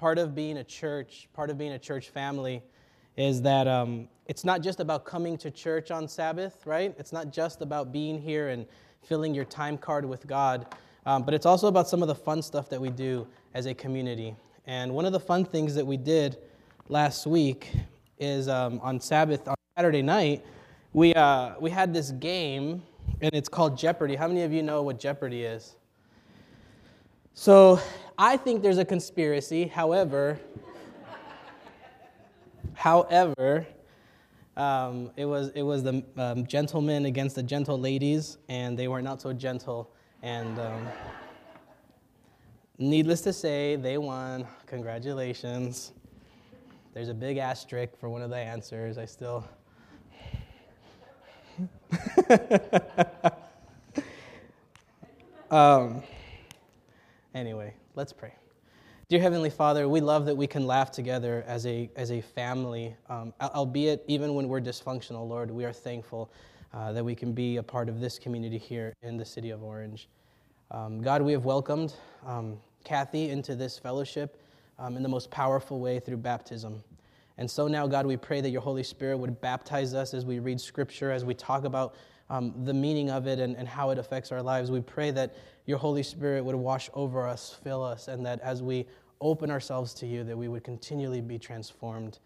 part of being a church, part of being a church family, is that um, it's not just about coming to church on Sabbath, right? It's not just about being here and filling your time card with God, um, but it's also about some of the fun stuff that we do as a community. And one of the fun things that we did last week is um, on Sabbath, on Saturday night, we, uh, we had this game, and it's called Jeopardy. How many of you know what Jeopardy is? So I think there's a conspiracy. However, however, um, it was it was the um, gentlemen against the gentle ladies, and they were not so gentle. And um, needless to say, they won. Congratulations. There's a big asterisk for one of the answers. I still. um, Anyway, let's pray. Dear Heavenly Father, we love that we can laugh together as a, as a family, um, albeit even when we're dysfunctional, Lord, we are thankful uh, that we can be a part of this community here in the city of Orange. Um, God, we have welcomed um, Kathy into this fellowship um, in the most powerful way through baptism. And so now, God, we pray that your Holy Spirit would baptize us as we read Scripture, as we talk about um, the meaning of it and, and how it affects our lives. We pray that your Holy Spirit would wash over us, fill us, and that as we open ourselves to you, that we would continually be transformed.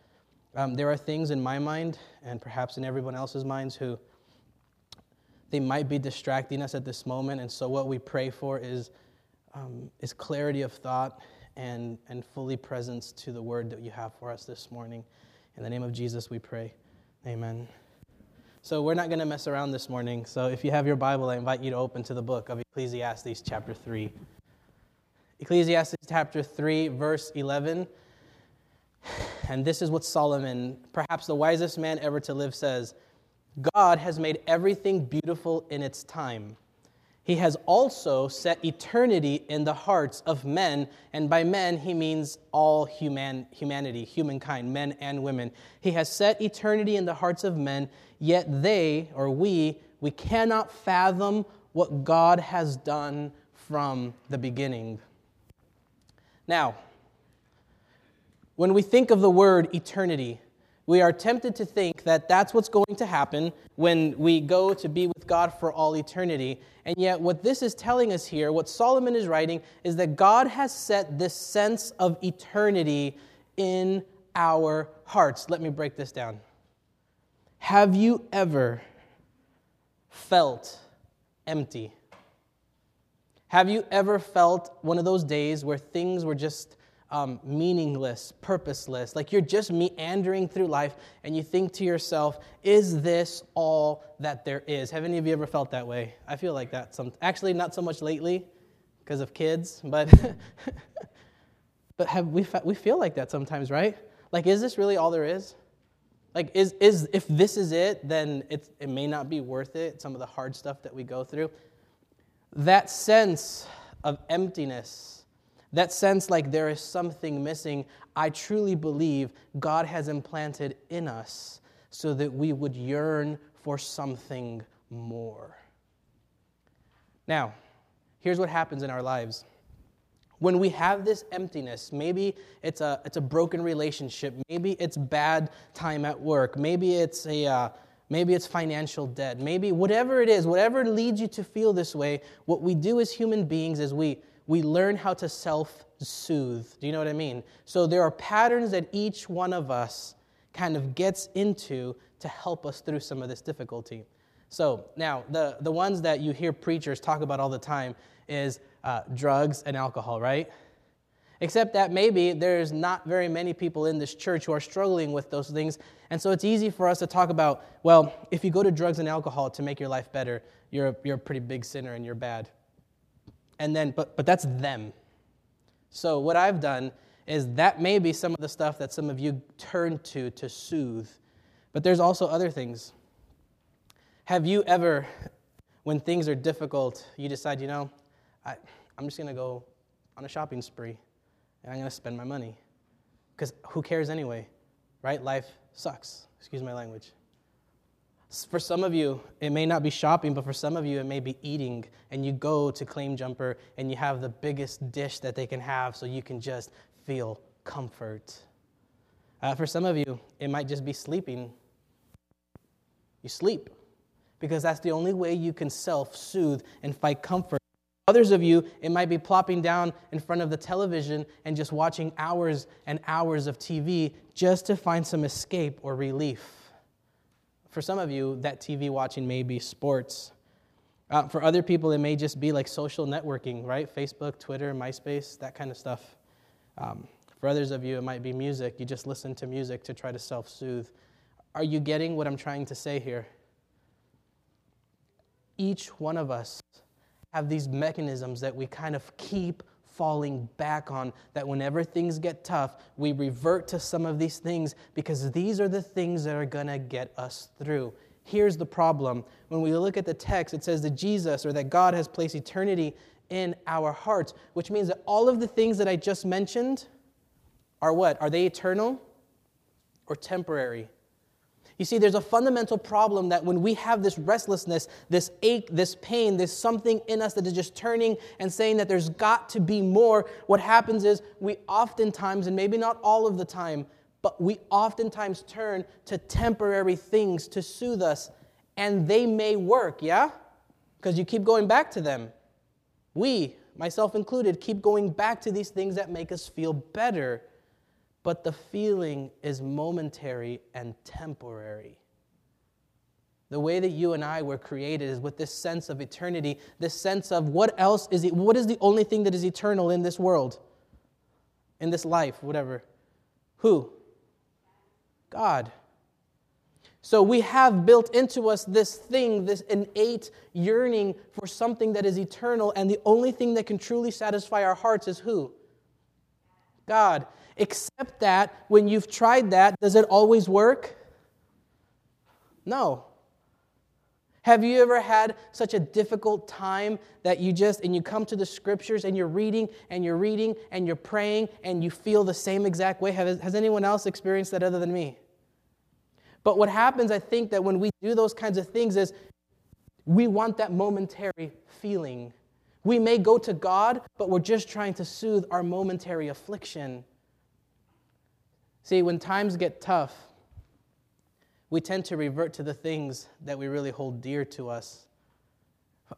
Um, there are things in my mind, and perhaps in everyone else's minds, who they might be distracting us at this moment. And so, what we pray for is, um, is clarity of thought and, and fully presence to the word that you have for us this morning. In the name of Jesus, we pray. Amen. So we're not going to mess around this morning. So if you have your Bible, I invite you to open to the book of Ecclesiastes, chapter 3. Ecclesiastes, chapter 3, verse 11. And this is what Solomon, perhaps the wisest man ever to live, says God has made everything beautiful in its time. He has also set eternity in the hearts of men, and by men he means all human, humanity, humankind, men and women. He has set eternity in the hearts of men, yet they, or we, we cannot fathom what God has done from the beginning. Now, when we think of the word eternity, we are tempted to think that that's what's going to happen when we go to be with God for all eternity. And yet, what this is telling us here, what Solomon is writing, is that God has set this sense of eternity in our hearts. Let me break this down. Have you ever felt empty? Have you ever felt one of those days where things were just um, meaningless, purposeless, like you're just meandering through life and you think to yourself, is this all that there is? Have any of you ever felt that way? I feel like that. Some, actually, not so much lately because of kids, but, but have we, we feel like that sometimes, right? Like, is this really all there is? Like, is, is, if this is it, then it, it may not be worth it, some of the hard stuff that we go through. That sense of emptiness that sense like there is something missing, I truly believe God has implanted in us so that we would yearn for something more. Now, here's what happens in our lives. When we have this emptiness, maybe it's a, it's a broken relationship, maybe it's bad time at work, maybe it's a, uh, maybe it's financial debt, maybe whatever it is, whatever leads you to feel this way, what we do as human beings is we, we learn how to self soothe. Do you know what I mean? So there are patterns that each one of us kind of gets into to help us through some of this difficulty. So now, the, the ones that you hear preachers talk about all the time is uh, drugs and alcohol, right? Except that maybe there's not very many people in this church who are struggling with those things. And so it's easy for us to talk about, well, if you go to drugs and alcohol to make your life better, you're a, you're a pretty big sinner and you're bad. And then, but, but that's them. So, what I've done is that may be some of the stuff that some of you turn to to soothe, but there's also other things. Have you ever, when things are difficult, you decide, you know, I, I'm just going to go on a shopping spree and I'm going to spend my money? Because who cares anyway, right? Life sucks. Excuse my language. For some of you, it may not be shopping, but for some of you, it may be eating. And you go to Claim Jumper and you have the biggest dish that they can have so you can just feel comfort. Uh, for some of you, it might just be sleeping. You sleep because that's the only way you can self soothe and find comfort. Others of you, it might be plopping down in front of the television and just watching hours and hours of TV just to find some escape or relief. For some of you, that TV watching may be sports. Uh, for other people, it may just be like social networking, right? Facebook, Twitter, MySpace, that kind of stuff. Um, for others of you, it might be music. You just listen to music to try to self soothe. Are you getting what I'm trying to say here? Each one of us have these mechanisms that we kind of keep falling back on, that whenever things get tough, we revert to some of these things because these are the things that are going to get us through. Here's the problem. When we look at the text, it says that Jesus or that God has placed eternity in our hearts, which means that all of the things that I just mentioned are what? Are they eternal or temporary? You see, there's a fundamental problem that when we have this restlessness, this ache, this pain, there's something in us that is just turning and saying that there's got to be more. What happens is we oftentimes, and maybe not all of the time, but we oftentimes turn to temporary things to soothe us, and they may work, yeah? Because you keep going back to them. We, myself included, keep going back to these things that make us feel better but the feeling is momentary and temporary. The way that you and I were created is with this sense of eternity, this sense of what else is it, what is the only thing that is eternal in this world, in this life, whatever. Who? God. So we have built into us this thing, this innate yearning for something that is eternal, and the only thing that can truly satisfy our hearts is who? God. Except that when you've tried that, does it always work? No. Have you ever had such a difficult time that you just, and you come to the scriptures and you're reading and you're reading and you're praying and you feel the same exact way? Has, has anyone else experienced that other than me? But what happens, I think, that when we do those kinds of things is we want that momentary feeling. We may go to God, but we're just trying to soothe our momentary affliction. See, when times get tough, we tend to revert to the things that we really hold dear to us.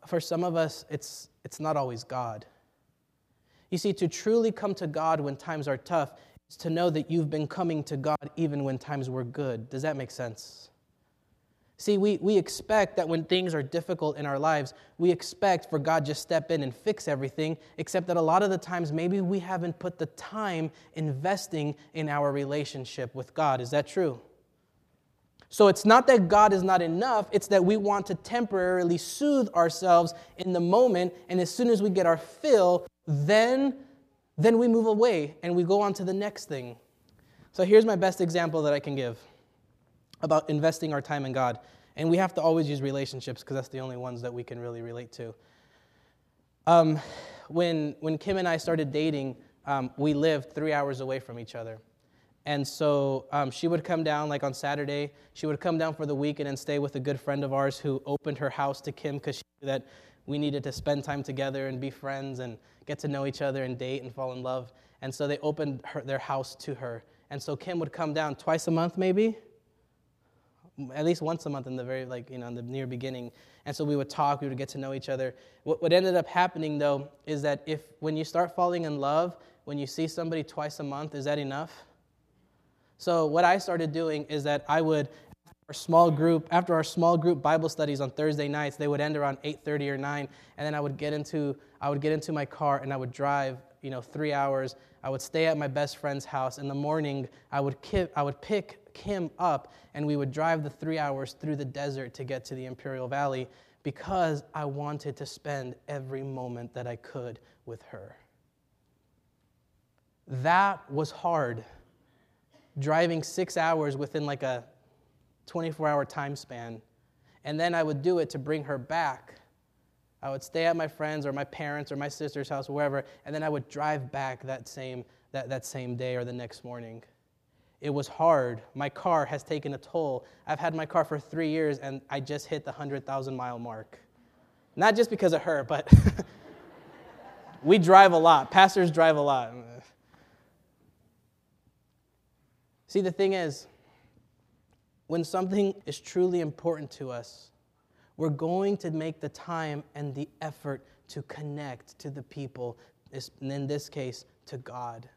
For some of us, it's, it's not always God. You see, to truly come to God when times are tough is to know that you've been coming to God even when times were good. Does that make sense? See, we, we expect that when things are difficult in our lives, we expect for God just step in and fix everything, except that a lot of the times maybe we haven't put the time investing in our relationship with God. Is that true? So it's not that God is not enough, it's that we want to temporarily soothe ourselves in the moment, and as soon as we get our fill, then, then we move away and we go on to the next thing. So here's my best example that I can give about investing our time in God. And we have to always use relationships because that's the only ones that we can really relate to. Um, when, when Kim and I started dating, um, we lived three hours away from each other. And so um, she would come down, like on Saturday, she would come down for the weekend and stay with a good friend of ours who opened her house to Kim because she knew that we needed to spend time together and be friends and get to know each other and date and fall in love. And so they opened her, their house to her. And so Kim would come down twice a month, maybe, at least once a month in the very like you know in the near beginning. And so we would talk we would get to know each other. What, what ended up happening though is that if when you start falling in love when you see somebody twice a month is that enough? So what i started doing is that i would our small group after our small group bible studies on thursday nights they would end around 8.30 or 9 and then i would get into i would get into my car and i would drive you know three hours. I would stay at my best friend's house. In the morning i would, ki- I would pick him up, and we would drive the three hours through the desert to get to the Imperial Valley because I wanted to spend every moment that I could with her. That was hard. Driving six hours within like a 24 hour time span. And then I would do it to bring her back. I would stay at my friends or my parents or my sister's house, wherever, and then I would drive back that same, that, that same day or the next morning. It was hard. My car has taken a toll. I've had my car for three years and I just hit the 100,000 mile mark. Not just because of her, but we drive a lot. Pastors drive a lot. See, the thing is, when something is truly important to us, we're going to make the time and the effort to connect to the people, in this case, to God.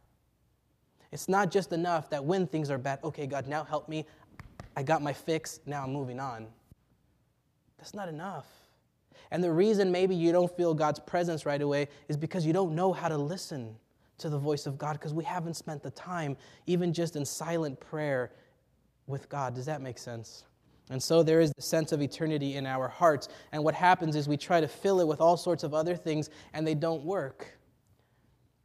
It's not just enough that when things are bad, okay, God, now help me. I got my fix, now I'm moving on. That's not enough. And the reason maybe you don't feel God's presence right away is because you don't know how to listen to the voice of God because we haven't spent the time, even just in silent prayer, with God. Does that make sense? And so there is the sense of eternity in our hearts. And what happens is we try to fill it with all sorts of other things, and they don't work.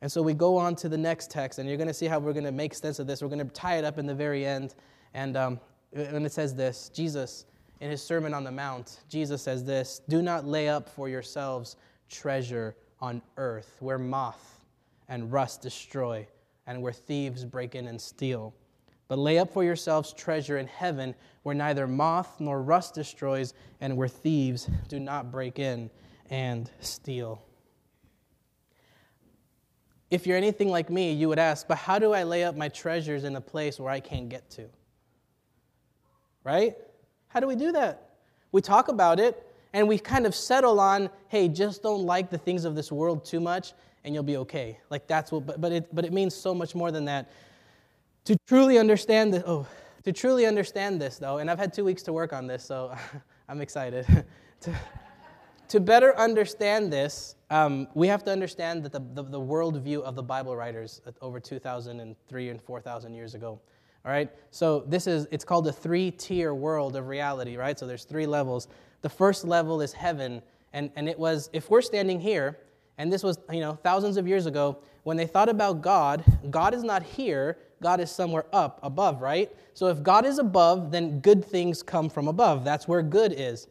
And so we go on to the next text, and you're going to see how we're going to make sense of this. We're going to tie it up in the very end. And, um, and it says this Jesus, in his Sermon on the Mount, Jesus says this Do not lay up for yourselves treasure on earth, where moth and rust destroy, and where thieves break in and steal. But lay up for yourselves treasure in heaven, where neither moth nor rust destroys, and where thieves do not break in and steal. If you're anything like me, you would ask, but how do I lay up my treasures in a place where I can't get to? Right? How do we do that? We talk about it and we kind of settle on, hey, just don't like the things of this world too much and you'll be okay. Like that's what, but, but, it, but it means so much more than that. To truly understand this, oh, to truly understand this though, and I've had two weeks to work on this, so I'm excited. to, to better understand this, um, we have to understand that the, the, the worldview of the Bible writers over 2,003 and 4,000 years ago. All right? So this is, it's called a three-tier world of reality, right? So there's three levels. The first level is heaven, and, and it was, if we're standing here, and this was, you know, thousands of years ago, when they thought about God, God is not here, God is somewhere up, above, right? So if God is above, then good things come from above. That's where good is.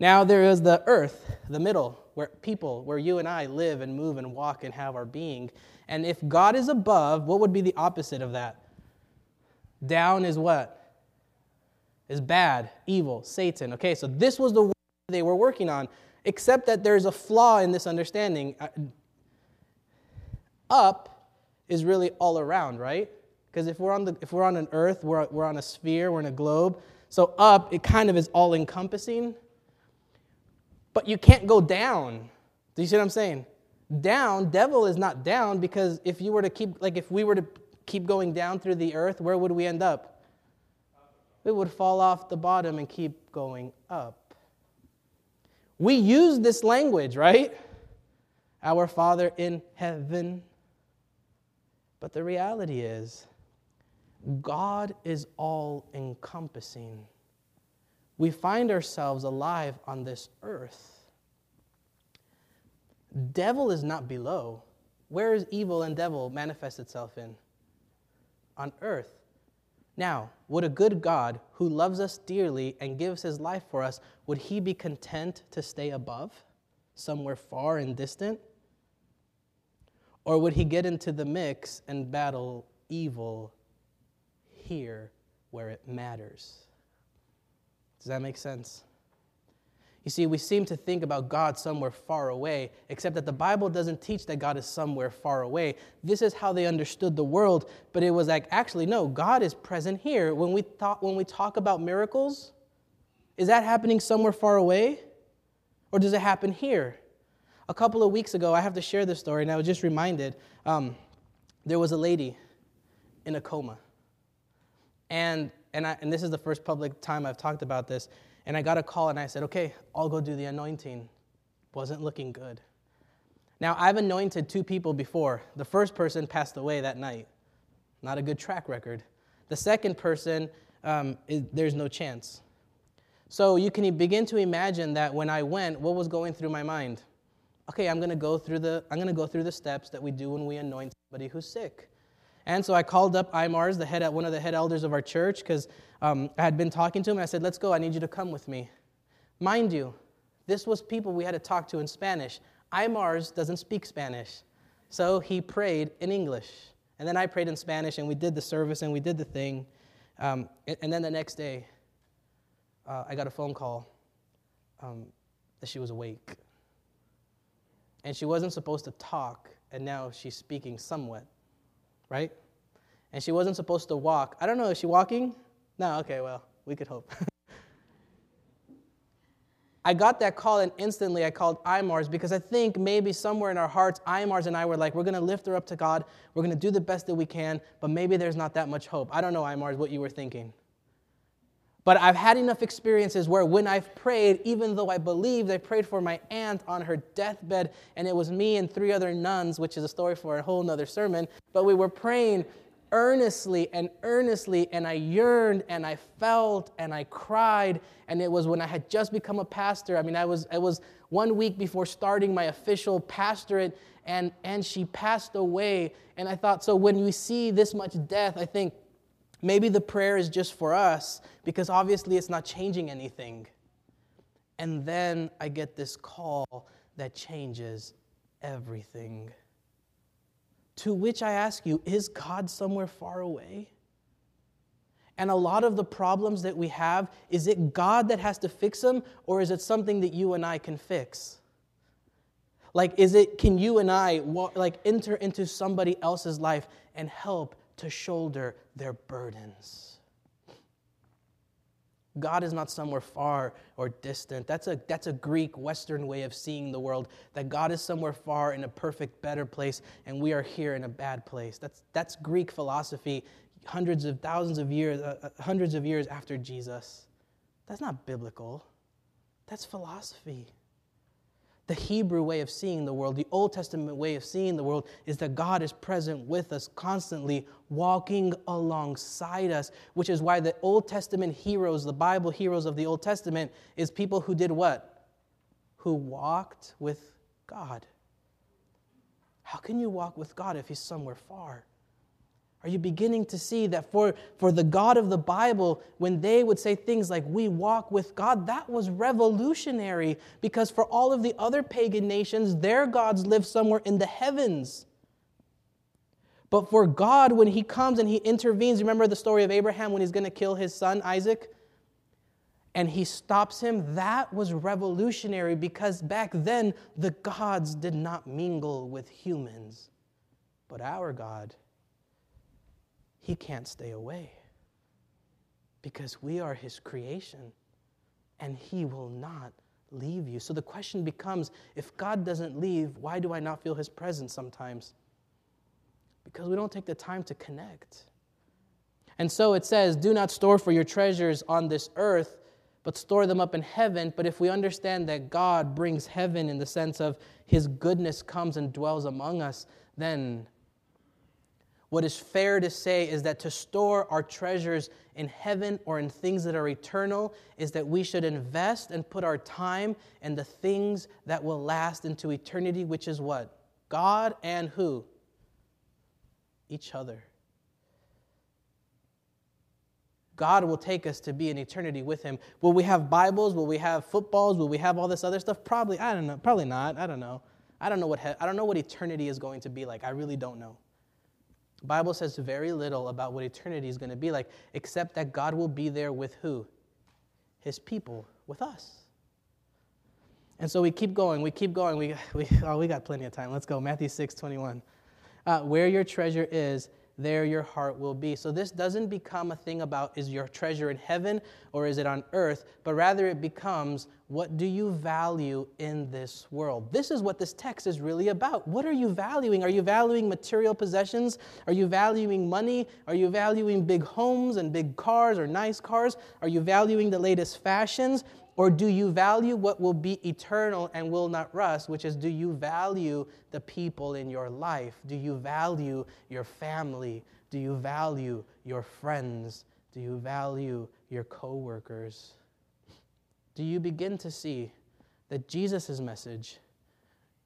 Now there is the earth, the middle, where people, where you and I live and move and walk and have our being. And if God is above, what would be the opposite of that? Down is what? Is bad, evil, Satan. Okay, so this was the they were working on, except that there's a flaw in this understanding. Uh, up is really all around, right? Because if we're on the if we're on an earth, we're, we're on a sphere, we're in a globe. So up, it kind of is all encompassing. But you can't go down. Do you see what I'm saying? Down, devil is not down because if you were to keep, like if we were to keep going down through the earth, where would we end up? We would fall off the bottom and keep going up. We use this language, right? Our Father in heaven. But the reality is, God is all encompassing we find ourselves alive on this earth. Devil is not below. Where is evil and devil manifest itself in? On earth. Now, would a good God who loves us dearly and gives his life for us, would he be content to stay above, somewhere far and distant? Or would he get into the mix and battle evil here where it matters? Does that make sense? You see, we seem to think about God somewhere far away, except that the Bible doesn't teach that God is somewhere far away. This is how they understood the world, but it was like, actually, no, God is present here. When we, thought, when we talk about miracles, is that happening somewhere far away? Or does it happen here? A couple of weeks ago, I have to share this story, and I was just reminded um, there was a lady in a coma. And and, I, and this is the first public time I've talked about this. And I got a call and I said, okay, I'll go do the anointing. Wasn't looking good. Now, I've anointed two people before. The first person passed away that night. Not a good track record. The second person, um, is, there's no chance. So you can begin to imagine that when I went, what was going through my mind? Okay, I'm to go through the I'm going to go through the steps that we do when we anoint somebody who's sick. And so I called up Imars, the head, one of the head elders of our church, because um, I had been talking to him. I said, Let's go. I need you to come with me. Mind you, this was people we had to talk to in Spanish. Imars doesn't speak Spanish. So he prayed in English. And then I prayed in Spanish, and we did the service and we did the thing. Um, and then the next day, uh, I got a phone call um, that she was awake. And she wasn't supposed to talk, and now she's speaking somewhat right? and she wasn't supposed to walk. I don't know, is she walking? No, okay, well, we could hope. I got that call and instantly I called IMARS because I think maybe somewhere in our hearts, IMARS and I were like, we're going to lift her up to God. We're going to do the best that we can, but maybe there's not that much hope. I don't know, IMARS, what you were thinking. But I've had enough experiences where when I've prayed, even though I believed, I prayed for my aunt on her deathbed, and it was me and three other nuns, which is a story for a whole nother sermon. But we were praying earnestly and earnestly, and I yearned and I felt and I cried. And it was when I had just become a pastor. I mean, I was it was one week before starting my official pastorate, and and she passed away. And I thought, so when you see this much death, I think maybe the prayer is just for us because obviously it's not changing anything. And then I get this call that changes everything. To which I ask you, is God somewhere far away? And a lot of the problems that we have, is it God that has to fix them, or is it something that you and I can fix? Like, is it, can you and I, like, enter into somebody else's life and help to shoulder their burdens? God is not somewhere far or distant. That's a, that's a Greek Western way of seeing the world, that God is somewhere far in a perfect, better place, and we are here in a bad place. That's, that's Greek philosophy hundreds of thousands of years, uh, uh hundreds of years after Jesus. That's not biblical, that's philosophy. The Hebrew way of seeing the world, the Old Testament way of seeing the world, is that God is present with us constantly, walking alongside us, which is why the Old Testament heroes, the Bible heroes of the Old Testament, is people who did what? Who walked with God. How can you walk with God if He's somewhere far? Are you beginning to see that for, for the God of the Bible, when they would say things like, we walk with God, that was revolutionary because for all of the other pagan nations, their gods live somewhere in the heavens. But for God, when He comes and He intervenes, remember the story of Abraham when he's going to kill his son Isaac? And he stops him. That was revolutionary because back then the gods did not mingle with humans. But our God, he can't stay away because we are His creation and He will not leave you. So the question becomes if God doesn't leave, why do I not feel His presence sometimes? Because we don't take the time to connect. And so it says, Do not store for your treasures on this earth, but store them up in heaven. But if we understand that God brings heaven in the sense of His goodness comes and dwells among us, then what is fair to say is that to store our treasures in heaven or in things that are eternal is that we should invest and put our time in the things that will last into eternity, which is what? God and who? Each other. God will take us to be in eternity with Him. Will we have Bibles? Will we have footballs? Will we have all this other stuff? Probably. I don't know. Probably not. I don't know. I don't know what he- I don't know what eternity is going to be like. I really don't know. Bible says very little about what eternity is going to be like, except that God will be there with who? His people, with us. And so we keep going, we keep going. We, we, oh, we got plenty of time. Let's go. Matthew 6 21. Uh, where your treasure is, there your heart will be. So this doesn't become a thing about is your treasure in heaven or is it on earth, but rather it becomes what do you value in this world? This is what this text is really about. What are you valuing? Are you valuing material possessions? Are you valuing money? Are you valuing big homes and big cars or nice cars? Are you valuing the latest fashions? Or do you value what will be eternal and will not rust, which is do you value the people in your life? Do you value your family? Do you value your friends? Do you value your coworkers? Do you begin to see that Jesus' message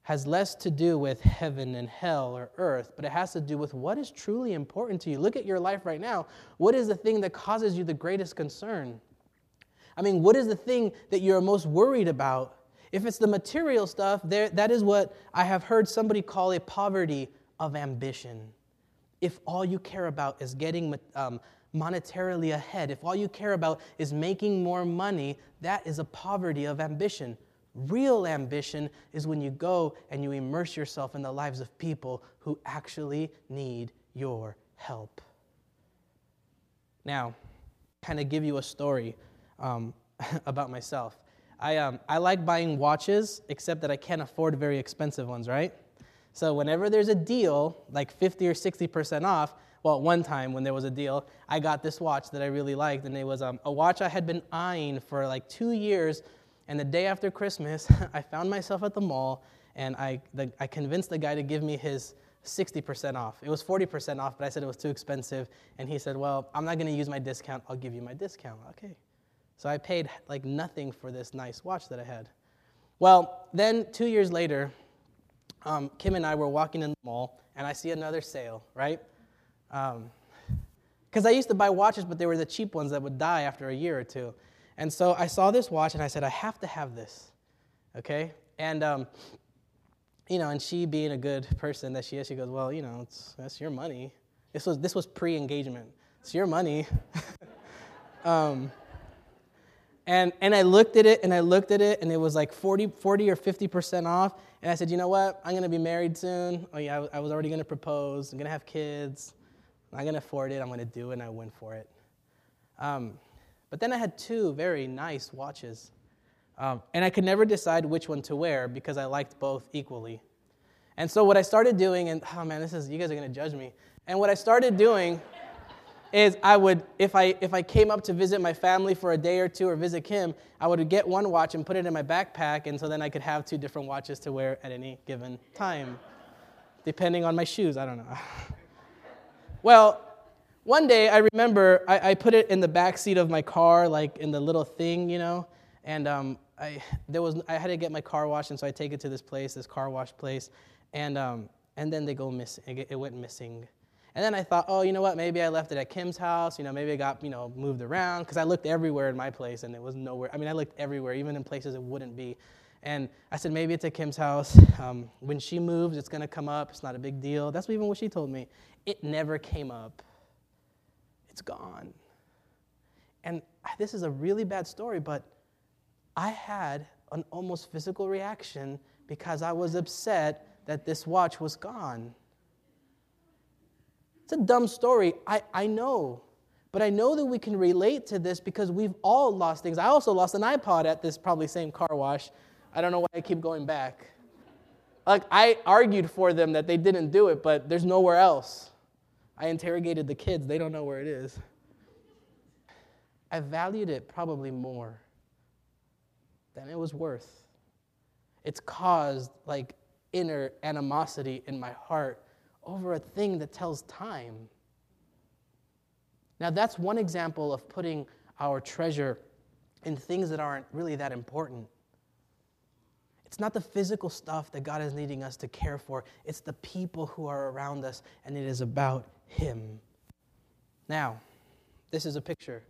has less to do with heaven and hell or earth, but it has to do with what is truly important to you? Look at your life right now. What is the thing that causes you the greatest concern? I mean, what is the thing that you're most worried about? If it's the material stuff, there, that is what I have heard somebody call a poverty of ambition. If all you care about is getting um, monetarily ahead, if all you care about is making more money, that is a poverty of ambition. Real ambition is when you go and you immerse yourself in the lives of people who actually need your help. Now, kind of give you a story um, about myself. I, um, I like buying watches, except that I can't afford very expensive ones, right? So whenever there's a deal, like 50 or 60% off, well, one time when there was a deal, I got this watch that I really liked, and it was um, a watch I had been eyeing for like two years. And the day after Christmas, I found myself at the mall, and I, the, I convinced the guy to give me his 60% off. It was 40% off, but I said it was too expensive. And he said, Well, I'm not to use my discount. I'll give you my discount. Okay. So I paid like nothing for this nice watch that I had. Well, then two years later, um, Kim and I were walking in the mall, and I see another sale, right? Because um, I used to buy watches, but they were the cheap ones that would die after a year or two. And so I saw this watch, and I said, I have to have this, okay? And, um, you know, and she being a good person that she is, she goes, well, you know, it's, that's your money. This was, this was pre-engagement. It's your money. and, and I looked at it and I looked at it and it was like 40, 40 or 50% off. And I said, you know what? I'm going to be married soon. Oh, yeah, I, was already going to propose. I'm going to have kids. I'm going to afford it. I'm going to do it and I went for it. Um, but then I had two very nice watches. Um, and I could never decide which one to wear because I liked both equally. And so what I started doing, and oh man, this is, you guys are going to judge me. And what I started doing is I would, if I, if I came up to visit my family for a day or two or visit Kim, I would get one watch and put it in my backpack, and so then I could have two different watches to wear at any given time, depending on my shoes. I don't know. well, one day I remember I, I, put it in the back seat of my car, like in the little thing, you know, and um, I, there was, I had to get my car washed, and so I take it to this place, this car wash place, and, um, and then they go missing. It went missing. And then I thought, oh, you know what? Maybe I left it at Kim's house. You know, maybe it got, you know, moved around because I looked everywhere in my place and it was nowhere. I mean, I looked everywhere, even in places it wouldn't be. And I said, maybe it's at Kim's house. Um, when she moves, it's going to come up. It's not a big deal. That's even what she told me. It never came up. It's gone. And this is a really bad story, but I had an almost physical reaction because I was upset that this watch was gone. It's a dumb story. I, I know. But I know that we can relate to this because we've all lost things. I also lost an iPod at this probably same car wash. I don't know why I keep going back. Like, I argued for them that they didn't do it, but there's nowhere else. I interrogated the kids, they don't know where it is. I valued it probably more than it was worth. It's caused like inner animosity in my heart over a thing that tells time. Now, that's one example of putting our treasure in things that aren't really that important. It's not the physical stuff that God is needing us to care for, it's the people who are around us, and it is about Him. Now, this is a picture,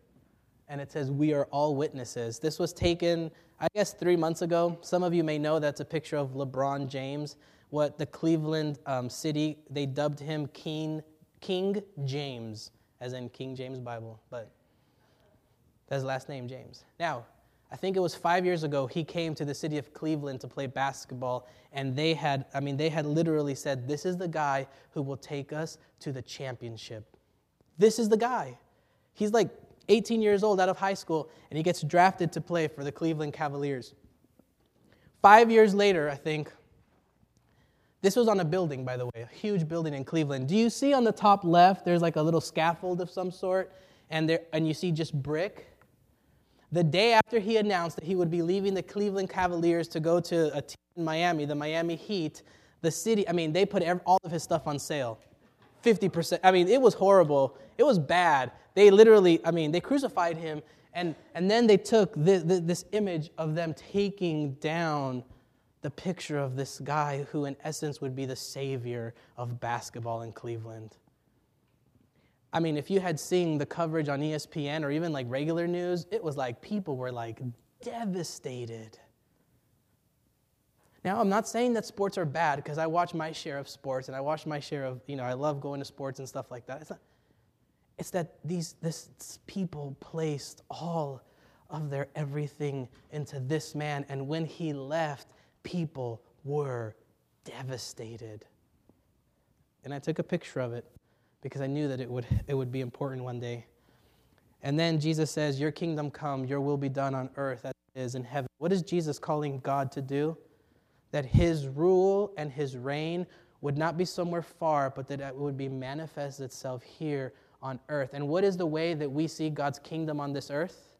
and it says, We are all witnesses. This was taken, I guess, three months ago. Some of you may know that's a picture of LeBron James what the Cleveland um, city, they dubbed him King, King James, as in King James Bible, but that's his last name, James. Now, I think it was five years ago, he came to the city of Cleveland to play basketball, and they had, I mean, they had literally said, This is the guy who will take us to the championship. This is the guy. He's like 18 years old out of high school, and he gets drafted to play for the Cleveland Cavaliers. Five years later, I think, this was on a building, by the way, a huge building in Cleveland. Do you see on the top left, there's like a little scaffold of some sort, and, there, and you see just brick? The day after he announced that he would be leaving the Cleveland Cavaliers to go to a team in Miami, the Miami Heat, the city, I mean, they put all of his stuff on sale. 50%. I mean, it was horrible. It was bad. They literally, I mean, they crucified him, and, and then they took this, this image of them taking down the picture of this guy who, in essence, would be the savior of basketball in Cleveland. I mean, if you had seen the coverage on ESPN or even like regular news, it was like people were like devastated. Now, I'm not saying that sports are bad because I watch my share of sports and I watch my share of, you know, I love going to sports and stuff like that. It's, not, it's that these this people placed all of their everything into this man, and when he left, people were devastated. And I took a picture of it because I knew that it would, it would be important one day. And then Jesus says, Your kingdom come, your will be done on earth as it is in heaven. What is Jesus calling God to do? That his rule and his reign would not be somewhere far, but that it would be manifest itself here on earth. And what is the way that we see God's kingdom on this earth?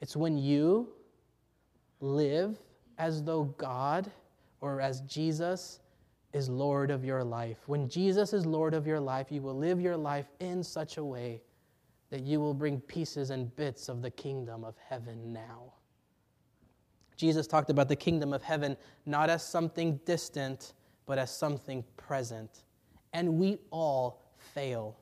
It's when you live as though God or as Jesus is Lord of your life. When Jesus is Lord of your life, you will live your life in such a way that you will bring pieces and bits of the kingdom of heaven now. Jesus talked about the kingdom of heaven not as something distant, but as something present. And we all fail.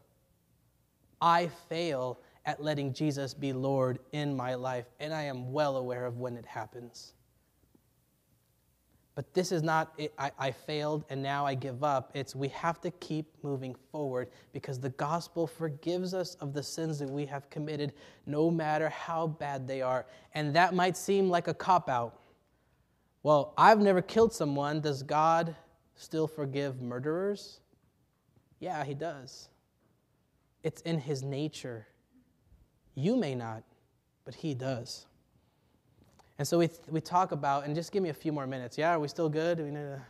I fail at letting Jesus be Lord in my life, and I am well aware of when it happens. But this is not, I, I failed and now I give up. It's we have to keep moving forward because the gospel forgives us of the sins that we have committed, no matter how bad they are. And that might seem like a cop out. Well, I've never killed someone. Does God still forgive murderers? Yeah, He does. It's in His nature. You may not, but He does. And so we, we talk about, and just give me a few more minutes. Yeah, are we still good? We need to,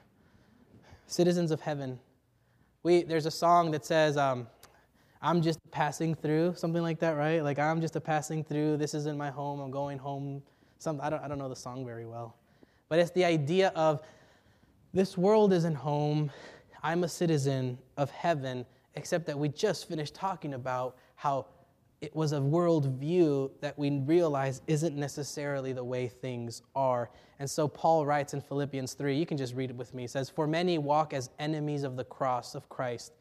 citizens of heaven. We, there's a song that says, um, I'm just passing through, something like that, right? Like, I'm just a passing through. This isn't my home. I'm going home. Some, I, don't, I don't know the song very well. But it's the idea of this world isn't home. I'm a citizen of heaven, except that we just finished talking about how it was a worldview that we realize isn't necessarily the way things are. And so Paul writes in Philippians 3, you can just read it with me. He says, For many walk as enemies of the cross of Christ.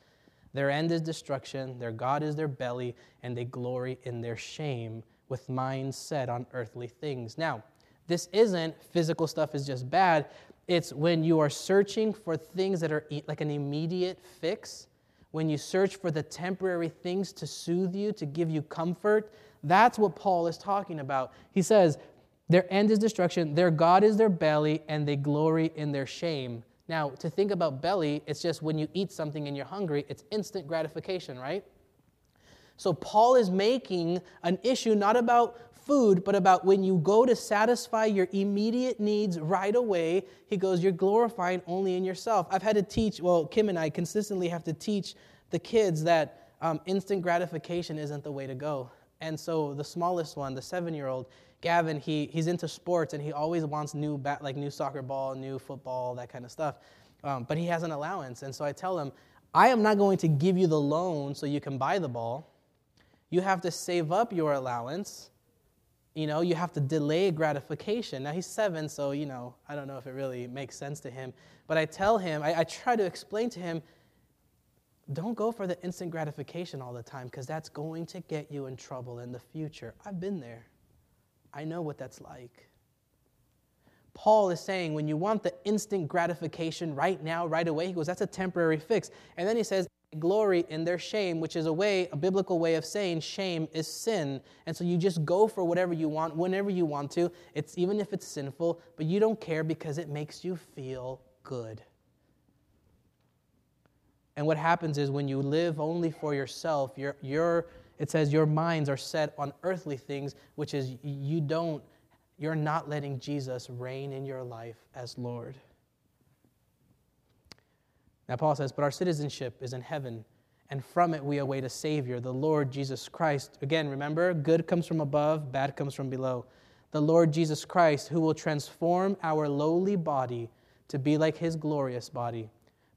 Their end is destruction, their God is their belly, and they glory in their shame with minds set on earthly things. Now, this isn't physical stuff is just bad. It's when you are searching for things that are like an immediate fix when you search for the temporary things to soothe you, to give you comfort. That's what Paul is talking about. He says, Their end is destruction, their God is their belly, and they glory in their shame. Now, to think about belly, it's just when you eat something and you're hungry, it's instant gratification, right? So, Paul is making an issue not about food, but about when you go to satisfy your immediate needs right away, he goes, You're glorifying only in yourself. I've had to teach, well, Kim and I consistently have to teach the kids that um, instant gratification isn't the way to go. And so the smallest one, the seven year old, Gavin, he, he's into sports and he always wants new bat, like new soccer ball, new football, that kind of stuff. Um, but he has an allowance. And so I tell him, I am not going to give you the loan so you can buy the ball. You have to save up your allowance you know, you have to delay gratification. Now he's seven, so, you know, I don't know if it really makes sense to him. But I tell him, I, I try to explain to him, don't go for the instant gratification all the time because that's going to get you in trouble in the future. I've been there, I know what that's like. Paul is saying when you want the instant gratification right now, right away, he goes, that's a temporary fix. And then he says, glory in their shame, which is a way, a biblical way of saying shame is sin. And so you just go for whatever you want, whenever you want to. It's even if it's sinful, but you don't care because it makes you feel good. And what happens is when you live only for yourself, your, your, it says your minds are set on earthly things, which is you don't, you're not letting Jesus reign in your life as Lord. Now, Paul says, But our citizenship is in heaven, and from it we await a Savior, the Lord Jesus Christ. Again, remember, good comes from above, bad comes from below. The Lord Jesus Christ, who will transform our lowly body to be like his glorious body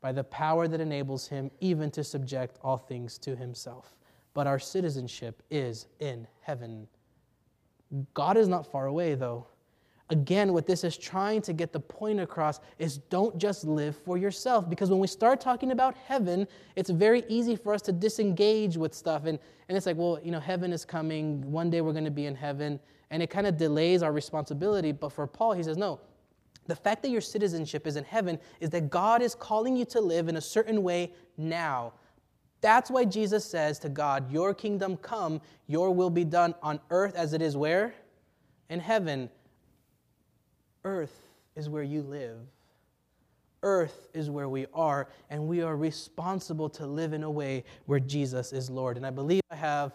by the power that enables him even to subject all things to himself. But our citizenship is in heaven. God is not far away, though. Again, what this is trying to get the point across is don't just live for yourself. Because when we start talking about heaven, it's very easy for us to disengage with stuff. And, and it's like, well, you know, heaven is coming. One day we're going to be in heaven. And it kind of delays our responsibility. But for Paul, he says, no, the fact that your citizenship is in heaven is that God is calling you to live in a certain way now. That's why Jesus says to God, Your kingdom come, your will be done on earth as it is where? In heaven. Earth is where you live. Earth is where we are, and we are responsible to live in a way where Jesus is Lord. And I believe I have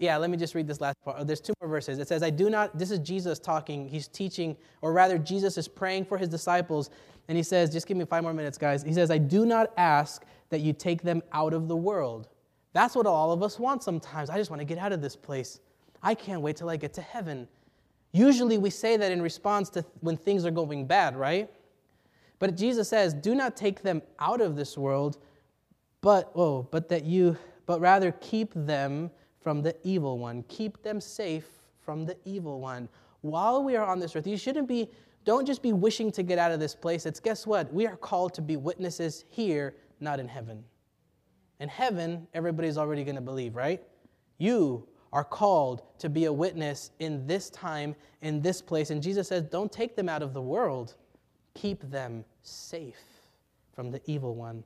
Yeah, let me just read this last part. Oh, there's two more verses. It says, I do not, this is Jesus talking. He's teaching, or rather, Jesus is praying for his disciples. And he says, just give me five more minutes, guys. He says, I do not ask that you take them out of the world. That's what all of us want sometimes. I just want to get out of this place. I can't wait till I get to heaven. Usually we say that in response to when things are going bad, right? But Jesus says, do not take them out of this world, but oh, but that you but rather keep them from the evil one. Keep them safe from the evil one. While we are on this earth, you shouldn't be, don't just be wishing to get out of this place. It's guess what? We are called to be witnesses here, not in heaven. In heaven, everybody's already going to believe, right? You are called to be a witness in this time, in this place. And Jesus says, don't take them out of the world, keep them safe from the evil one.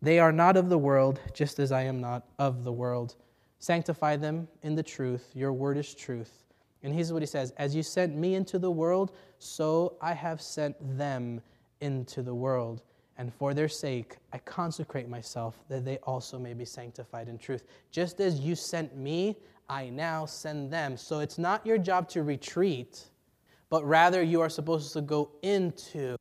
They are not of the world, just as I am not of the world. Sanctify them in the truth. Your word is truth. And here's what he says As you sent me into the world, so I have sent them into the world. And for their sake, I consecrate myself that they also may be sanctified in truth. Just as you sent me, I now send them. So it's not your job to retreat, but rather you are supposed to go into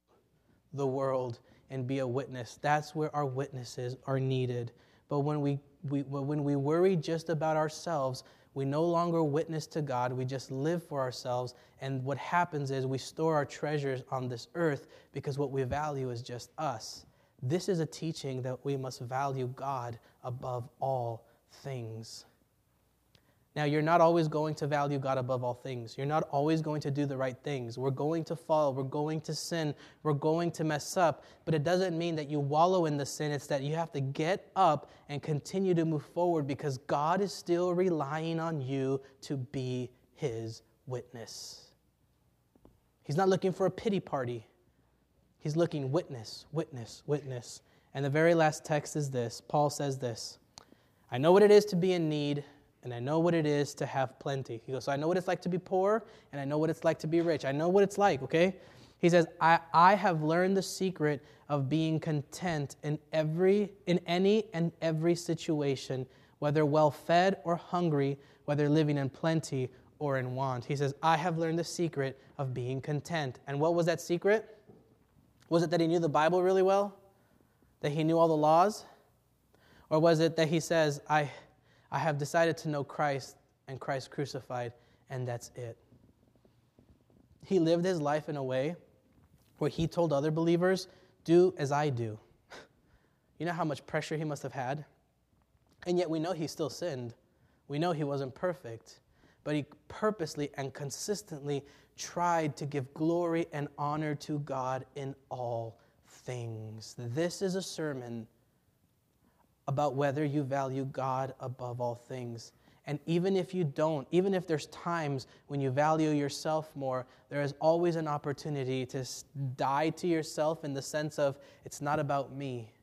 the world and be a witness. That's where our witnesses are needed. But when we we, when we worry just about ourselves, we no longer witness to God. We just live for ourselves. And what happens is we store our treasures on this earth because what we value is just us. This is a teaching that we must value God above all things. Now, you're not always going to value God above all things. You're not always going to do the right things. We're going to fall. We're going to sin. We're going to mess up. But it doesn't mean that you wallow in the sin. It's that you have to get up and continue to move forward because God is still relying on you to be his witness. He's not looking for a pity party, he's looking witness, witness, witness. And the very last text is this Paul says this I know what it is to be in need and I know what it is to have plenty. He goes, So I know what it's like to be poor, and I know what it's like to be rich. I know what it's like, okay? He says, I, I have learned the secret of being content in every in any and every situation, whether well fed or hungry, whether living in plenty or in want. He says, I have learned the secret of being content. And what was that secret? Was it that he knew the Bible really well? That he knew all the laws? Or was it that he says, I I have decided to know Christ and Christ crucified, and that's it. He lived his life in a way where he told other believers, Do as I do. You know how much pressure he must have had? And yet we know he still sinned. We know he wasn't perfect, but he purposely and consistently tried to give glory and honor to God in all things. This is a sermon about whether you value God above all things. And even if you don't, even if there's times when you value yourself more, there is always an opportunity to die to yourself in the sense of it's not about me,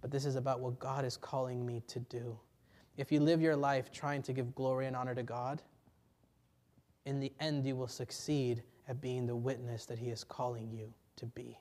but this is about what God is calling me to do. If you live your life trying to give glory and honor to God, in the end you will succeed at being the witness that He is calling you to be.